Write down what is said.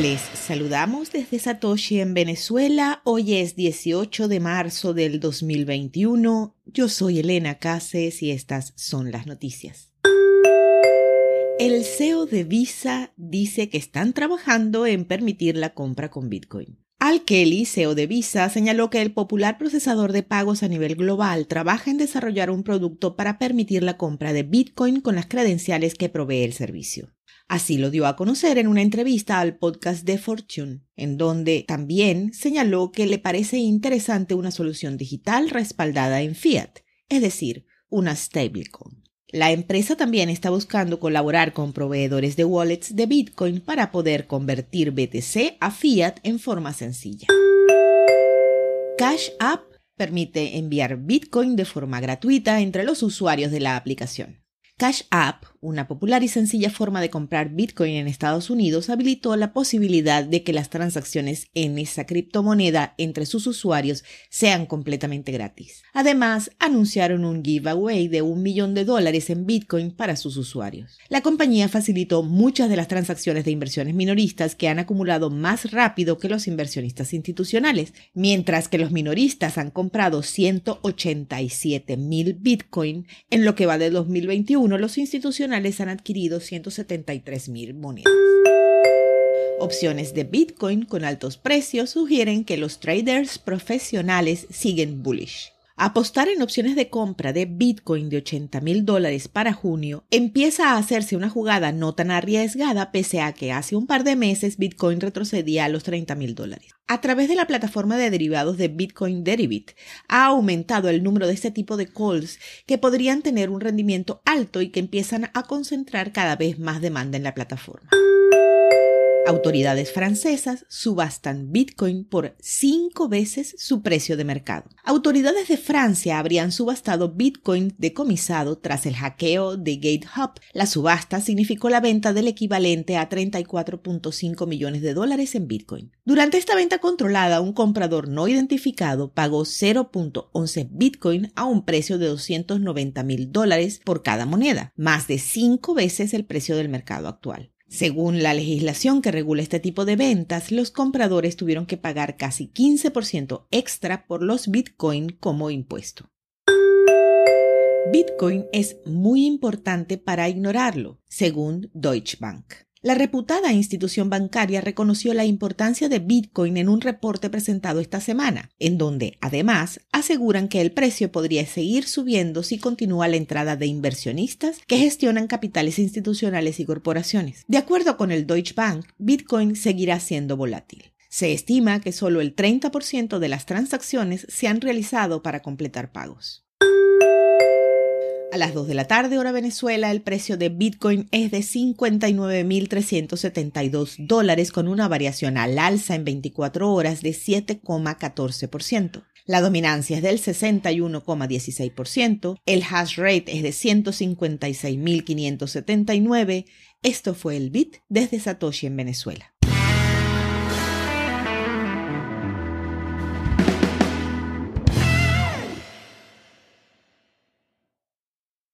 Les saludamos desde Satoshi en Venezuela. Hoy es 18 de marzo del 2021. Yo soy Elena Cases y estas son las noticias. El CEO de Visa dice que están trabajando en permitir la compra con Bitcoin. Al Kelly, CEO de Visa, señaló que el popular procesador de pagos a nivel global trabaja en desarrollar un producto para permitir la compra de Bitcoin con las credenciales que provee el servicio. Así lo dio a conocer en una entrevista al podcast de Fortune, en donde también señaló que le parece interesante una solución digital respaldada en fiat, es decir, una stablecoin. La empresa también está buscando colaborar con proveedores de wallets de Bitcoin para poder convertir BTC a fiat en forma sencilla. Cash App permite enviar Bitcoin de forma gratuita entre los usuarios de la aplicación. Cash App, una popular y sencilla forma de comprar Bitcoin en Estados Unidos, habilitó la posibilidad de que las transacciones en esa criptomoneda entre sus usuarios sean completamente gratis. Además, anunciaron un giveaway de un millón de dólares en Bitcoin para sus usuarios. La compañía facilitó muchas de las transacciones de inversiones minoristas que han acumulado más rápido que los inversionistas institucionales, mientras que los minoristas han comprado 187 mil Bitcoin en lo que va de 2021, los institucionales han adquirido 173 mil monedas. Opciones de Bitcoin con altos precios sugieren que los traders profesionales siguen bullish. Apostar en opciones de compra de Bitcoin de 80 mil dólares para junio empieza a hacerse una jugada no tan arriesgada pese a que hace un par de meses Bitcoin retrocedía a los 30 mil dólares. A través de la plataforma de derivados de Bitcoin Derivit ha aumentado el número de este tipo de calls que podrían tener un rendimiento alto y que empiezan a concentrar cada vez más demanda en la plataforma. Autoridades francesas subastan Bitcoin por cinco veces su precio de mercado. Autoridades de Francia habrían subastado Bitcoin decomisado tras el hackeo de GateHub. La subasta significó la venta del equivalente a 34.5 millones de dólares en Bitcoin. Durante esta venta controlada, un comprador no identificado pagó 0.11 Bitcoin a un precio de 290 mil dólares por cada moneda, más de cinco veces el precio del mercado actual. Según la legislación que regula este tipo de ventas, los compradores tuvieron que pagar casi 15% extra por los Bitcoin como impuesto. Bitcoin es muy importante para ignorarlo, según Deutsche Bank. La reputada institución bancaria reconoció la importancia de Bitcoin en un reporte presentado esta semana, en donde, además, aseguran que el precio podría seguir subiendo si continúa la entrada de inversionistas que gestionan capitales institucionales y corporaciones. De acuerdo con el Deutsche Bank, Bitcoin seguirá siendo volátil. Se estima que solo el 30% de las transacciones se han realizado para completar pagos. A las 2 de la tarde, hora Venezuela, el precio de Bitcoin es de 59.372 dólares con una variación al alza en 24 horas de 7,14%. La dominancia es del 61,16%, el hash rate es de 156.579. Esto fue el Bit desde Satoshi en Venezuela.